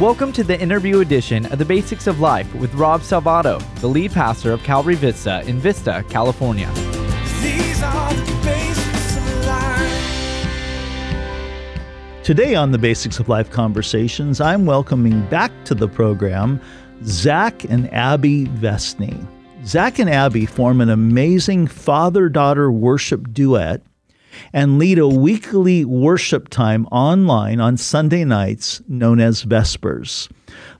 Welcome to the interview edition of the Basics of Life with Rob Salvato, the lead pastor of Calvary Vista in Vista, California. Today on the Basics of Life Conversations, I'm welcoming back to the program Zach and Abby Vestneys. Zach and Abby form an amazing father daughter worship duet and lead a weekly worship time online on Sunday nights known as Vespers.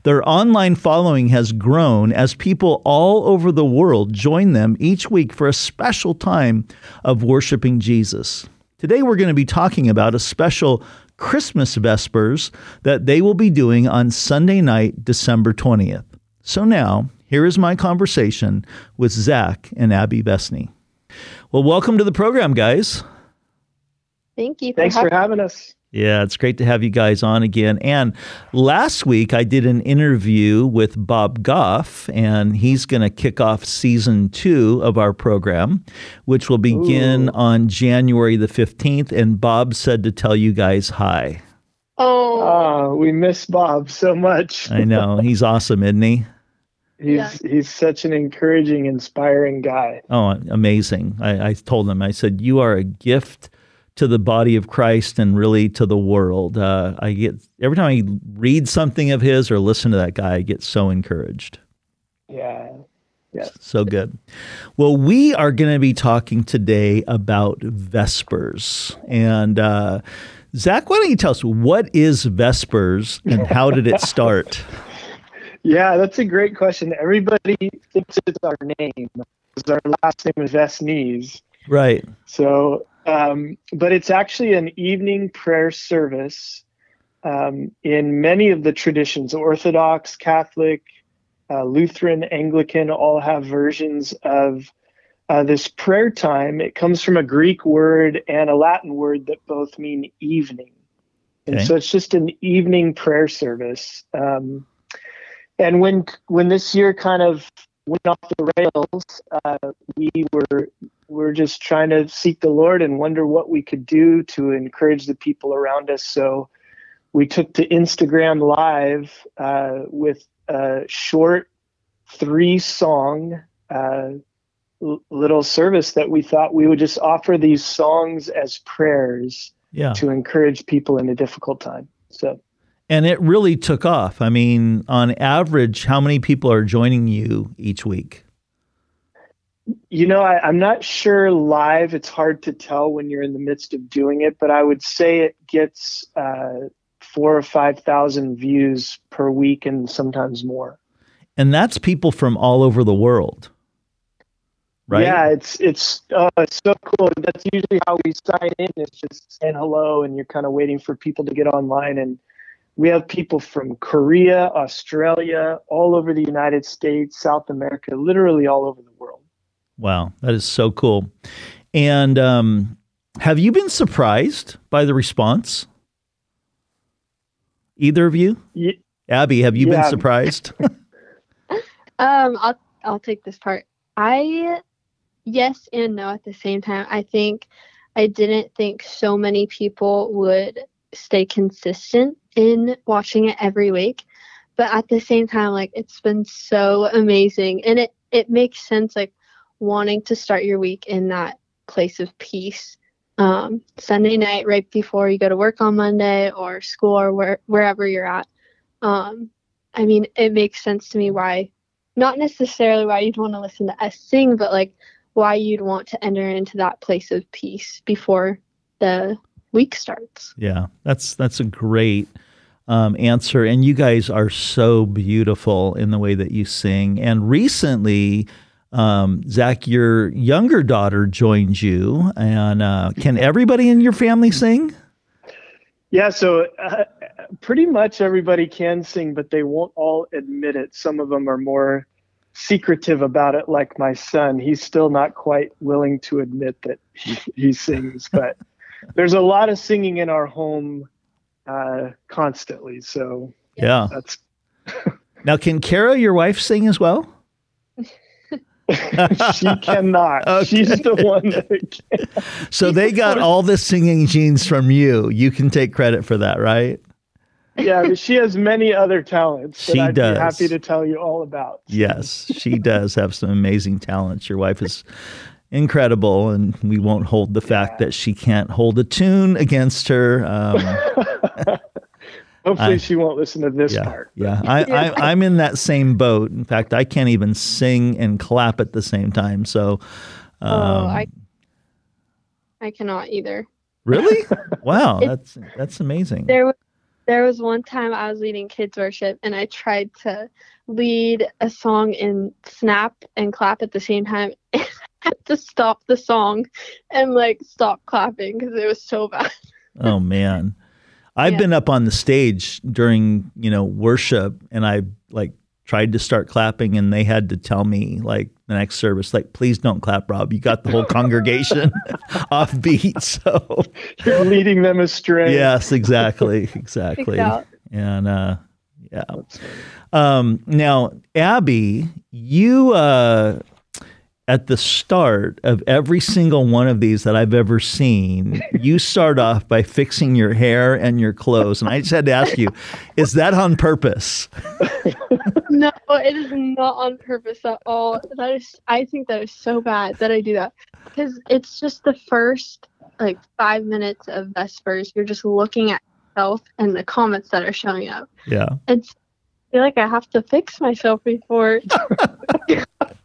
Their online following has grown as people all over the world join them each week for a special time of worshiping Jesus. Today, we're going to be talking about a special Christmas Vespers that they will be doing on Sunday night, December 20th. So now, here is my conversation with Zach and Abby Vestneys. Well, welcome to the program, guys. Thank you. For Thanks having- for having us. Yeah, it's great to have you guys on again. And last week I did an interview with Bob Goff, and he's going to kick off season two of our program, which will begin Ooh. on January the 15th. And Bob said to tell you guys hi. Oh, oh we miss Bob so much. I know. He's awesome, isn't he? He's yeah. he's such an encouraging, inspiring guy. Oh, amazing! I, I told him, I said, "You are a gift to the body of Christ and really to the world. Uh, I get every time I read something of his or listen to that guy, I get so encouraged. Yeah. Yeah. So good. Well, we are going to be talking today about Vespers. And uh, Zach, why don't you tell us what is Vespers and how did it start? yeah, that's a great question. Everybody thinks it's our name. Because our last name is Vestneys. Right. So um, but it's actually an evening prayer service um, in many of the traditions Orthodox, Catholic, uh, Lutheran, Anglican all have versions of uh, this prayer time. It comes from a Greek word and a Latin word that both mean evening. And so it's just an evening prayer service. Um, and when when this year kind of went off the rails, uh, we were we're just trying to seek the Lord and wonder what we could do to encourage the people around us. So we took to Instagram Live uh, with a short three song uh, little service that we thought we would just offer these songs as prayers yeah. to encourage people in a difficult time. So. And it really took off. I mean, on average, how many people are joining you each week? You know, I, am not sure live. It's hard to tell when you're in the midst of doing it, but I would say it gets uh, four or five thousand views per week, and sometimes more. And that's people from all over the world, right? Yeah, it's it's oh, it's so cool. That's usually how we sign in. It's just saying hello, and you're kind of waiting for people to get online. And we have people from Korea, Australia, all over the United States, South America, literally all over the world. Wow, that is so cool. And um, have you been surprised by the response? Either of you? Yeah. Abby, have you yeah. been surprised? um, I'll I'll take this part. I yes and no at the same time. I think I didn't think so many people would stay consistent in watching it every week. But at the same time, like it's been so amazing. And it, it makes sense like wanting to start your week in that place of peace. Um, Sunday night, right before you go to work on Monday or school or where, wherever you're at. Um, I mean, it makes sense to me why, not necessarily why you'd want to listen to us sing, but like why you'd want to enter into that place of peace before the week starts. Yeah, that's that's a great um, answer, and you guys are so beautiful in the way that you sing. And recently, um, Zach, your younger daughter joined you, and uh, can everybody in your family sing? Yeah, so uh, pretty much everybody can sing, but they won't all admit it. Some of them are more secretive about it, like my son. He's still not quite willing to admit that he, he sings, but there's a lot of singing in our home uh, constantly. So yeah, that's. now, can Kara, your wife, sing as well? she cannot. Okay. She's the one that can. So they got all the singing genes from you. You can take credit for that, right? yeah, but she has many other talents that She I'd does. be happy to tell you all about. Yes, she does have some amazing talents. Your wife is incredible, and we won't hold the fact that she can't hold a tune against her. Um, Hopefully, I- she won't listen to this yeah, part. yeah. I, I, I'm in that same boat. In fact, I can't even sing and clap at the same time. So, um, oh, I I cannot either. really, wow, that's that's amazing. There was there was one time I was leading kids worship and I tried to lead a song in snap and clap at the same time. I had to stop the song and like stop clapping because it was so bad. Oh man. I've Yeah. been up on the stage during, you know, worship and I like tried to start clapping and they had to tell me like the next service, like, please don't clap, Rob. You got the whole congregation off beat. So You're leading them astray. yes, exactly. Exactly. And uh yeah. Um now, Abby, you uh at the start of every single one of these that I've ever seen, you start off by fixing your hair and your clothes. And I just had to ask you, is that on purpose? no, it is not on purpose at all. That is I think that is so bad that I do that because it's just the first like five minutes of Vespers. You're just looking at yourself and the comments that are showing up. Yeah. It's I feel like I have to fix myself before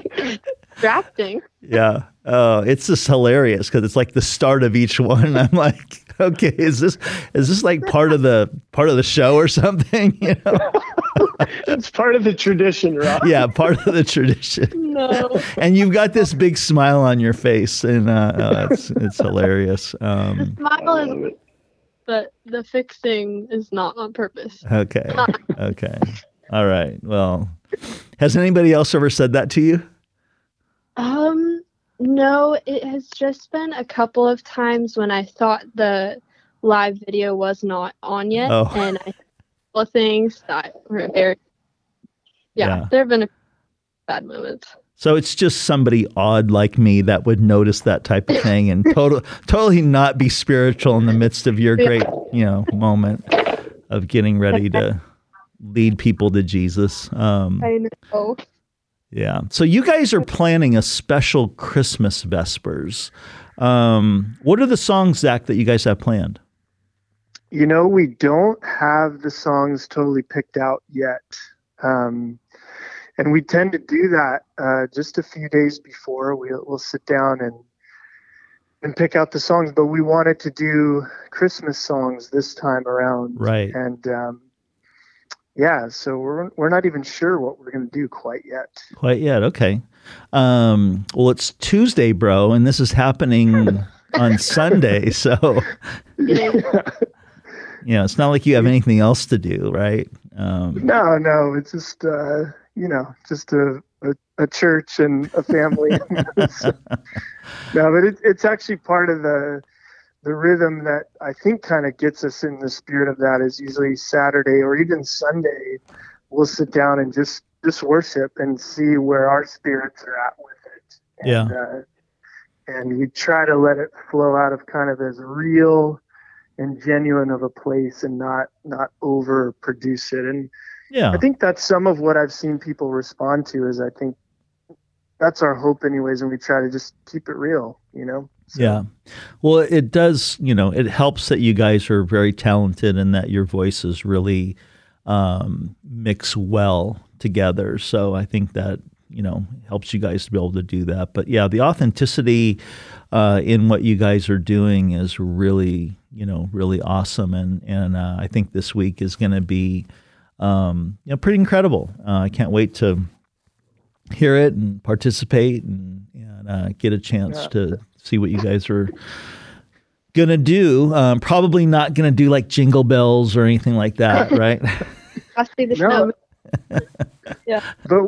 drafting. Yeah. Oh, it's just hilarious because it's like the start of each one. I'm like, okay, is this is this like part of the part of the show or something? You know? It's part of the tradition, Rob. Yeah, part of the tradition. No. And you've got this big smile on your face, and uh, uh, it's it's hilarious. Um, Smile is but the fixing is not on purpose. okay, okay, all right. Well, has anybody else ever said that to you? Um no, it has just been a couple of times when I thought the live video was not on yet Oh. and I saw things that were very yeah, Yeah. there have been a bad moments. So it's just somebody odd like me that would notice that type of thing and total, totally not be spiritual in the midst of your great, you know, moment of getting ready to lead people to Jesus. Um, I know. yeah. So you guys are planning a special Christmas Vespers. Um, what are the songs, Zach, that you guys have planned? You know, we don't have the songs totally picked out yet. Um, and we tend to do that uh, just a few days before. We'll, we'll sit down and and pick out the songs. But we wanted to do Christmas songs this time around, Right. and um, yeah, so we're we're not even sure what we're going to do quite yet. Quite yet. Okay. Um, well, it's Tuesday, bro, and this is happening on Sunday. So, you know, it's not like you have anything else to do, right? Um, No, no, it's just uh, you know, just a, a, a church and a family. So- no, but it, it's actually part of the the rhythm that I think kind of gets us in the spirit of that is usually Saturday or even Sunday. We'll sit down and just just worship and see where our spirits are at with it. And, Yeah. Uh, and we try to let it flow out of kind of as real and genuine of a place and not not over produce it and yeah. I think that's some of what I've seen people respond to is I think that's our hope anyways and we try to just keep it real, you know? So, Yeah. Well, it does, you know, it helps that you guys are very talented and that your voices really um, mix well together. So I think that, you know, helps you guys to be able to do that. But yeah, the authenticity uh, in what you guys are doing is really, you know, really awesome. And, and uh, I think this week is going to be, um, you know, pretty incredible. Uh, I can't wait to hear it and participate and, and uh, get a chance Yeah. to see what you guys are gonna do. Um, probably not gonna do like jingle bells or anything like that, right? I see the No. snow. But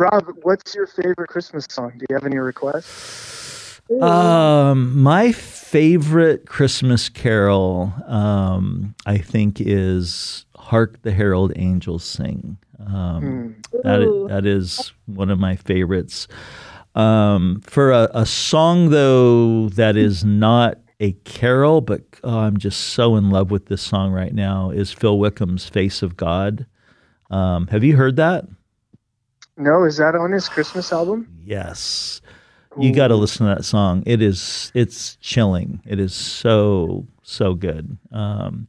Rob, what's your favorite Christmas song? Do you have any requests? um, my favorite Christmas carol, um, I think, is "Hark the Herald Angels Sing." Um, Hmm. That is, that is one of my favorites. Um, for a, a song though that is not a carol, but oh, I'm just so in love with this song right now. Is Phil Wickham's "Face of God"? Um, have you heard that? No, is that on his Christmas album? Yes. You got to listen to that song. It is it's chilling. It is so so good. Um,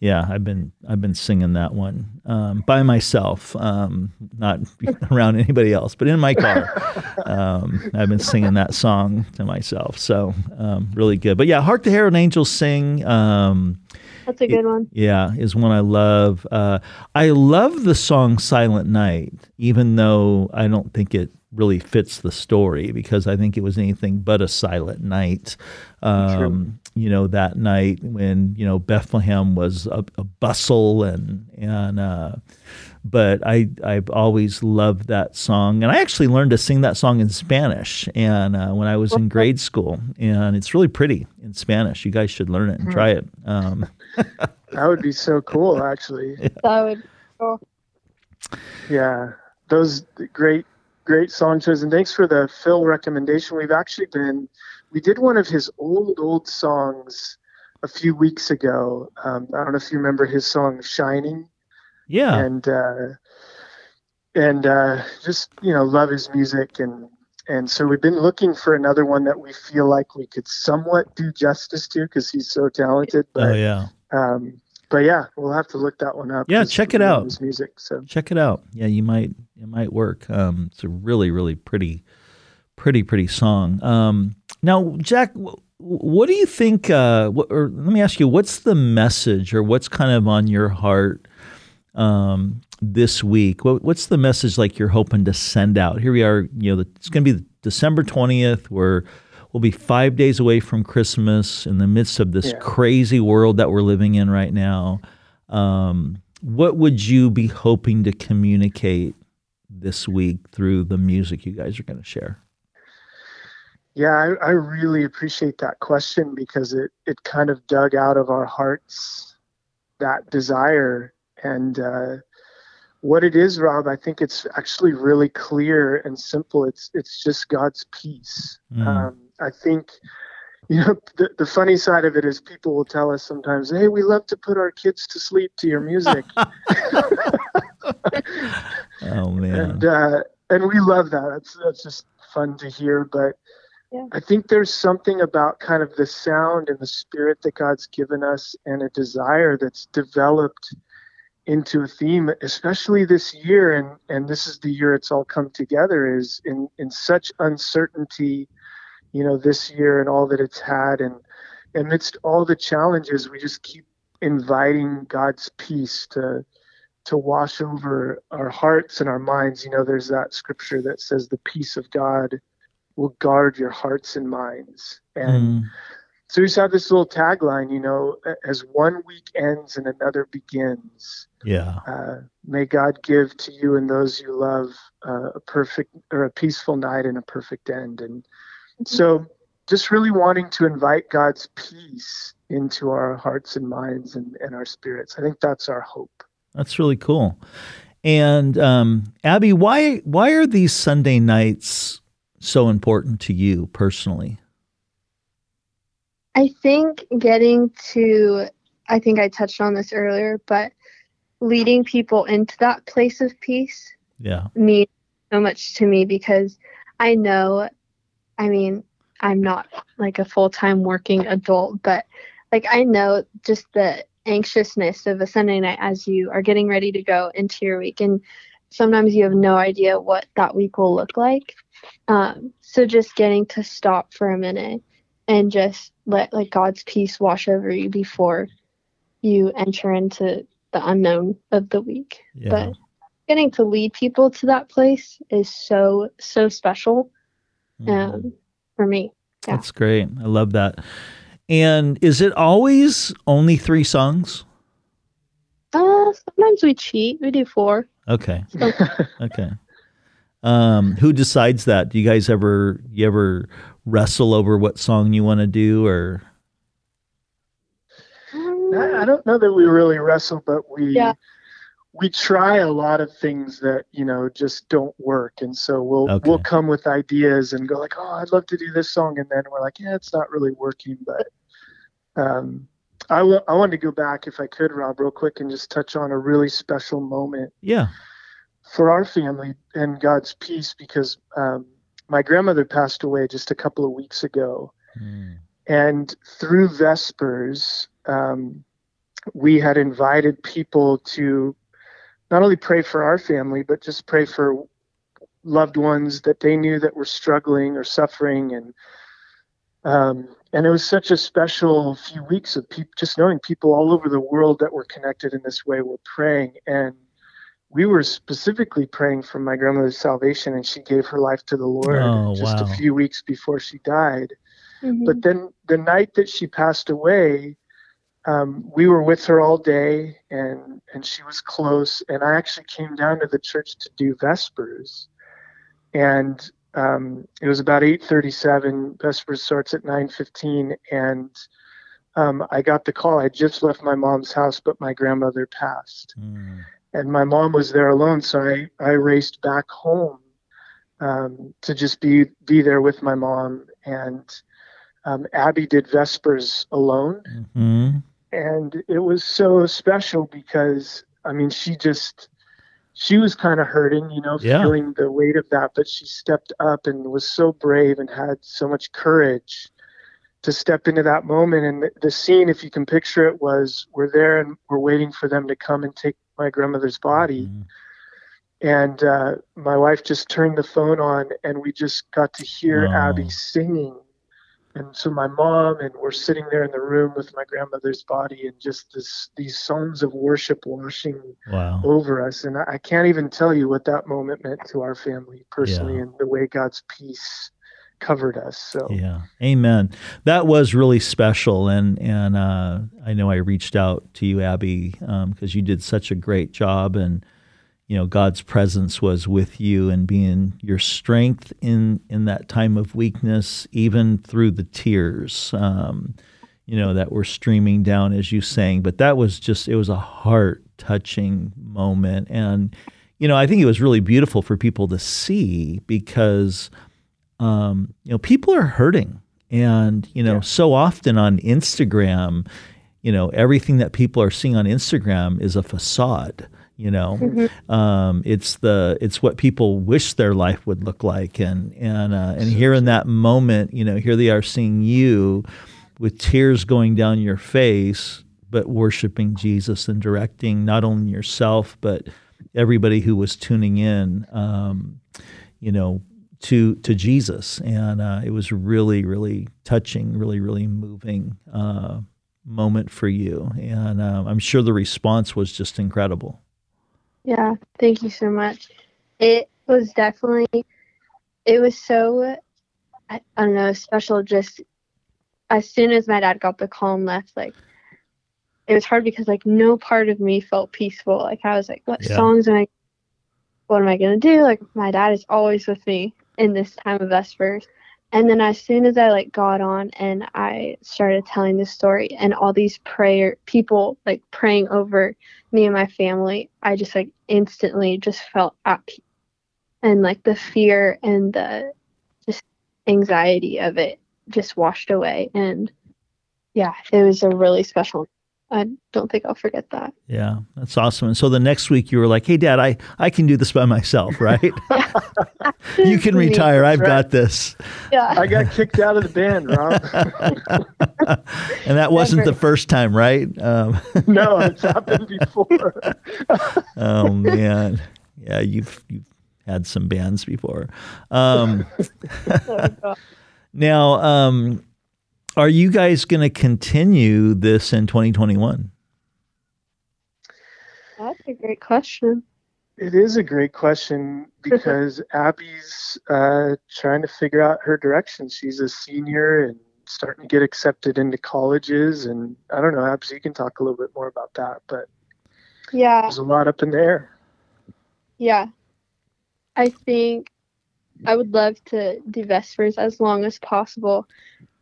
yeah, I've been I've been singing that one um, by myself, um, not around anybody else, but in my car. Um, I've been singing that song to myself, so um, really good. But yeah, "Hark the Herald Angels Sing." Um, That's a good one. yeah, is one I love. Uh, I love the song "Silent Night," even though I don't think it really fits the story because I think it was anything but a silent night. Um, you know, that night when you know Bethlehem was a, a bustle and and. Uh, but I I've always loved that song, and I actually learned to sing that song in Spanish, and uh, when I was in grade school, and it's really pretty in Spanish. You guys should learn it and try it. Um, That would be so cool, actually. That would. Oh, Yeah, those great, great song choices. And thanks for the Phil recommendation. We've actually been, we did one of his old, old songs a few weeks ago. Um, I don't know if you remember his song "Shining," yeah, and uh, and uh, just you know love his music and and so we've been looking for another one that we feel like we could somewhat do justice to because he's so talented. But oh yeah. Um, but yeah, we'll have to look that one up. Yeah, check it out. His music. So check it out. Yeah, you might it might work. Um, it's a really really pretty, pretty pretty song. Um, now, Zach, wh- what do you think? Uh, what, or let me ask you, what's the message, or what's kind of on your heart um, this week? What, what's the message like you're hoping to send out? Here we are. You know, the, it's going to be December twentieth. We're We'll be five days away from Christmas in the midst of this Yeah. crazy world that we're living in right now. Um, what would you be hoping to communicate this week through the music you guys are going to share? Yeah, I, I really appreciate that question because it, it kind of dug out of our hearts that desire. And uh, what it is, Rob, I think it's actually really clear and simple. It's it's just God's peace. Mm. Um, I think, you know, the, the funny side of it is people will tell us sometimes, hey, we love to put our kids to sleep to your music. Oh man, and uh, and we love that. That's that's just fun to hear. But Yeah. I think there's something about kind of the sound and the spirit that God's given us, and a desire that's developed into a theme, especially this year. And and this is the year it's all come together. Is in in such uncertainty, you know, this year and all that it's had, and amidst all the challenges, we just keep inviting God's peace to to wash over our hearts and our minds. You know, there's that scripture that says the peace of God will guard your hearts and minds. And Mm. so we just have this little tagline, you know, as one week ends and another begins. yeah, Uh, may God give to you and those you love uh, a perfect or a peaceful night and a perfect end. And so just really wanting to invite God's peace into our hearts and minds and, and our spirits. I think that's our hope. that's really cool. And um, Abby, why why are these Sunday nights so important to you personally? I think getting to, I think I touched on this earlier, but leading people into that place of peace Yeah, means so much to me because I know, I mean, I'm not like a full time working adult, but like I know just the anxiousness of a Sunday night as you are getting ready to go into your week. And sometimes you have no idea what that week will look like. Um, so just getting to stop for a minute and just let like God's peace wash over you before you enter into the unknown of the week. yeah. But getting to lead people to that place is so so special Mhm. um, for me. yeah. That's great. I love that. And is it always only three songs? Uh, sometimes we cheat. We do four. Okay. Okay. Um, who decides that? Do you guys ever you ever wrestle over what song you want to do or I, I don't know that we really wrestle, but we Yeah. We try a lot of things that you know just don't work, and so we'll Okay. we'll come with ideas and go like, oh, I'd love to do this song, and then we're like, yeah, it's not really working, but Um, I, w- I wanted to go back, if I could, Rob, real quick, and just touch on a really special moment Yeah. for our family and God's peace because um, my grandmother passed away just a couple of weeks ago. Mm. And through Vespers, um, we had invited people to not only pray for our family, but just pray for loved ones that they knew that were struggling or suffering. And um, and it was such a special few weeks of people just knowing people all over the world that were connected in this way were praying. And we were specifically praying for my grandmother's salvation, and she gave her life to the Lord Oh, just wow. a few weeks before she died. Mhm. But then the night that she passed away, um, we were with her all day, and and she was close. And I actually came down to the church to do vespers, and um, it was about 8:37. Vespers starts at 9:15, and um, I got the call. I just left my mom's house, but my grandmother passed Mm. and my mom was there alone so i i raced back home um, to just be be there with my mom and um, abby did vespers alone Mhm. And it was so special because i mean she just she was kind of hurting you know Yeah. feeling the weight of that but she stepped up and was so brave and had so much courage to step into that moment and the, the scene if you can picture it was we're there and we're waiting for them to come and take my grandmother's body Mhm. and uh, my wife just turned the phone on and we just got to hear Oh. abby singing and so my mom and we're sitting there in the room with my grandmother's body and just this these songs of worship washing Wow. over us and I, I can't even tell you what that moment meant to our family personally Yeah. and the way god's peace covered us so Yeah. Amen. That was really special. And, and, uh, I know I reached out to you, Abby, um, cause you did such a great job and, you know, God's presence was with you and being your strength in, in that time of weakness, even through the tears, um, you know, that were streaming down as you sang. But that was just, it was a heart touching moment. And, you know, I think it was really beautiful for people to see because, um, you know, people are hurting. And, you know, Yeah. so often on Instagram, you know, everything that people are seeing on Instagram is a facade. You know, um, it's the it's what people wish their life would look like, and and uh, and here in that moment, you know, here they are seeing you with tears going down your face, but worshiping Jesus and directing not only yourself but everybody who was tuning in, um, you know, to to Jesus, and uh, it was really really touching, really really moving uh, moment for you, and uh, I'm sure the response was just incredible. Yeah, thank you so much. It was definitely, it was so, I, I don't know, special. Just as soon as my dad got the call and left, like, it was hard because, like, no part of me felt peaceful. Like, I was like, what Yeah. songs am I, what am I going to do? Like, my dad is always with me in this time of Vespers. And then as soon as I like got on and I started telling the story and all these prayer people like praying over me and my family, I just like instantly just felt peace. And like the fear and the just anxiety of it just washed away. And yeah, it was a really special. I don't think I'll forget that. Yeah, that's awesome. And so the next week you were like, "Hey, Dad, I I can do this by myself, right? you can retire. I've Right. got this." Yeah. i got kicked out of the band rob and that wasn't the first time, right? Um, no it's happened before oh man, yeah, you've you've had some bands before. Um, Oh, now, um, are you guys going to continue this in 2021? That's a great question. It is a great question because Abby's uh, trying to figure out her direction. She's a senior and starting to get accepted into colleges. And I don't know, Abby, you can talk a little bit more about that, but Yeah. there's a lot up in the air. Yeah. I think I would love to do Vespers as long as possible.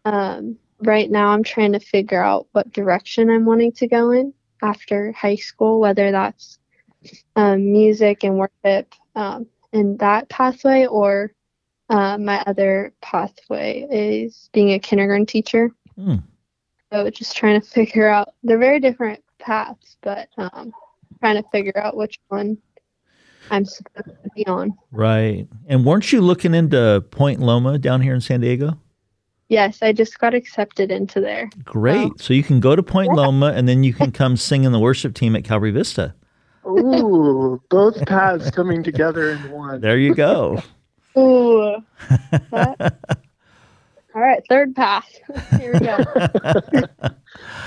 Um, right now, I'm trying to figure out what direction I'm wanting to go in after high school, whether that's um, music and worship um, in that pathway, or uh, my other pathway is being a kindergarten teacher. Hmm. So just trying to figure out. They're very different paths, but um, trying to figure out which one I'm supposed to be on. Right. And weren't you looking into Point Loma down here in San Diego? Yes, I just got accepted into there. Great. So you can go to Point Loma and then you can come sing in the worship team at Calvary Vista. Ooh, both paths coming together in one. There you go. Ooh. That- All right, third path. Here we go.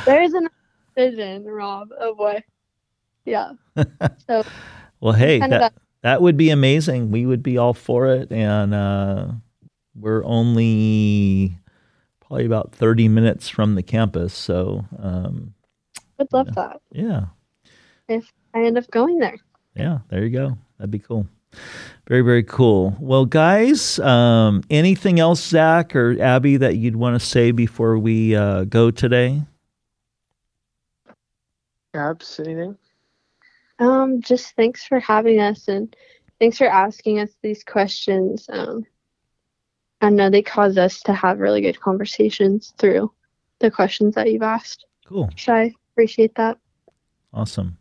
There's an vision, Rob, Oh boy. Yeah. So Well, hey, kind of that, that would be amazing. We would be all for it. And uh, we're only probably about 30 minutes from the campus. So, um, would love that yeah. if I end up going there. Yeah, there you go. That'd be cool. Very, very cool. Well, guys, um, anything else, Zach or Abby, that you'd want to say before we uh, go today? Abs, anything? Um, just thanks for having us and thanks for asking us these questions. Um, I know they cause us to have really good conversations through the questions that you've asked. Cool. So I appreciate that. Awesome.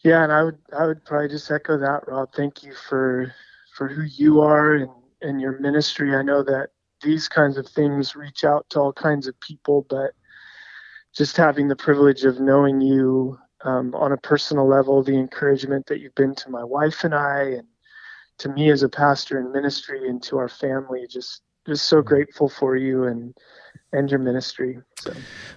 Yeah, and I would I would probably just echo that, Rob. Thank you for for who you are and, and your ministry. I know that these kinds of things reach out to all kinds of people, but just having the privilege of knowing you um, on a personal level, the encouragement that you've been to my wife and I, and to me as a pastor in ministry, and to our family, just just so mm-hmm. grateful for you and and your ministry. So.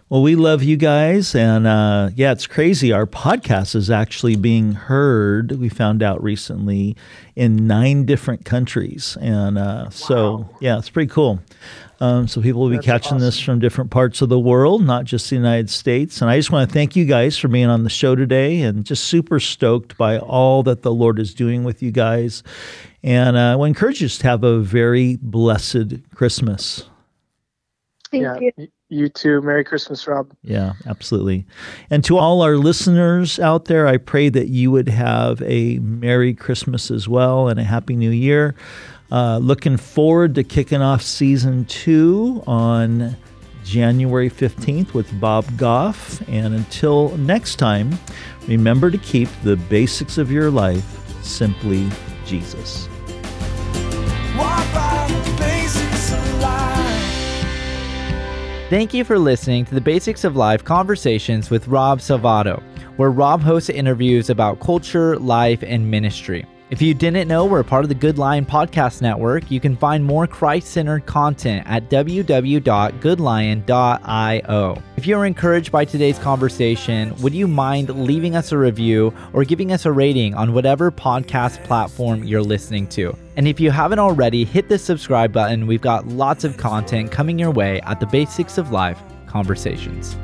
Well, we love you guys. And uh, yeah, it's crazy. Our podcast is actually being heard, we found out recently, in nine different countries. And uh, so, yeah, it's pretty cool. Um, so people will be That's catching this from different parts of the world, not just the United States. And I just want to thank you guys for being on the show today and just super stoked by all that the Lord is doing with you guys. And uh, I want to encourage you just to have a very blessed Christmas. Thank yeah, you. you too. Merry Christmas, Rob. Yeah, absolutely. And to all our listeners out there, I pray that you would have a Merry Christmas as well and a Happy New Year. Uh, looking forward to kicking off season two on January 15th with Bob Goff. And until next time, remember to keep the basics of your life simply Jesus. Thank you for listening to the Basics of Life conversations with Rob Salvato, where Rob hosts interviews about culture, life, and ministry. If you didn't know we're part of the Good Lion Podcast Network, you can find more Christ centered content at www.goodlion.io. If you're encouraged by today's conversation, would you mind leaving us a review or giving us a rating on whatever podcast platform you're listening to? And if you haven't already, hit the subscribe button. We've got lots of content coming your way at the Basics of Life Conversations.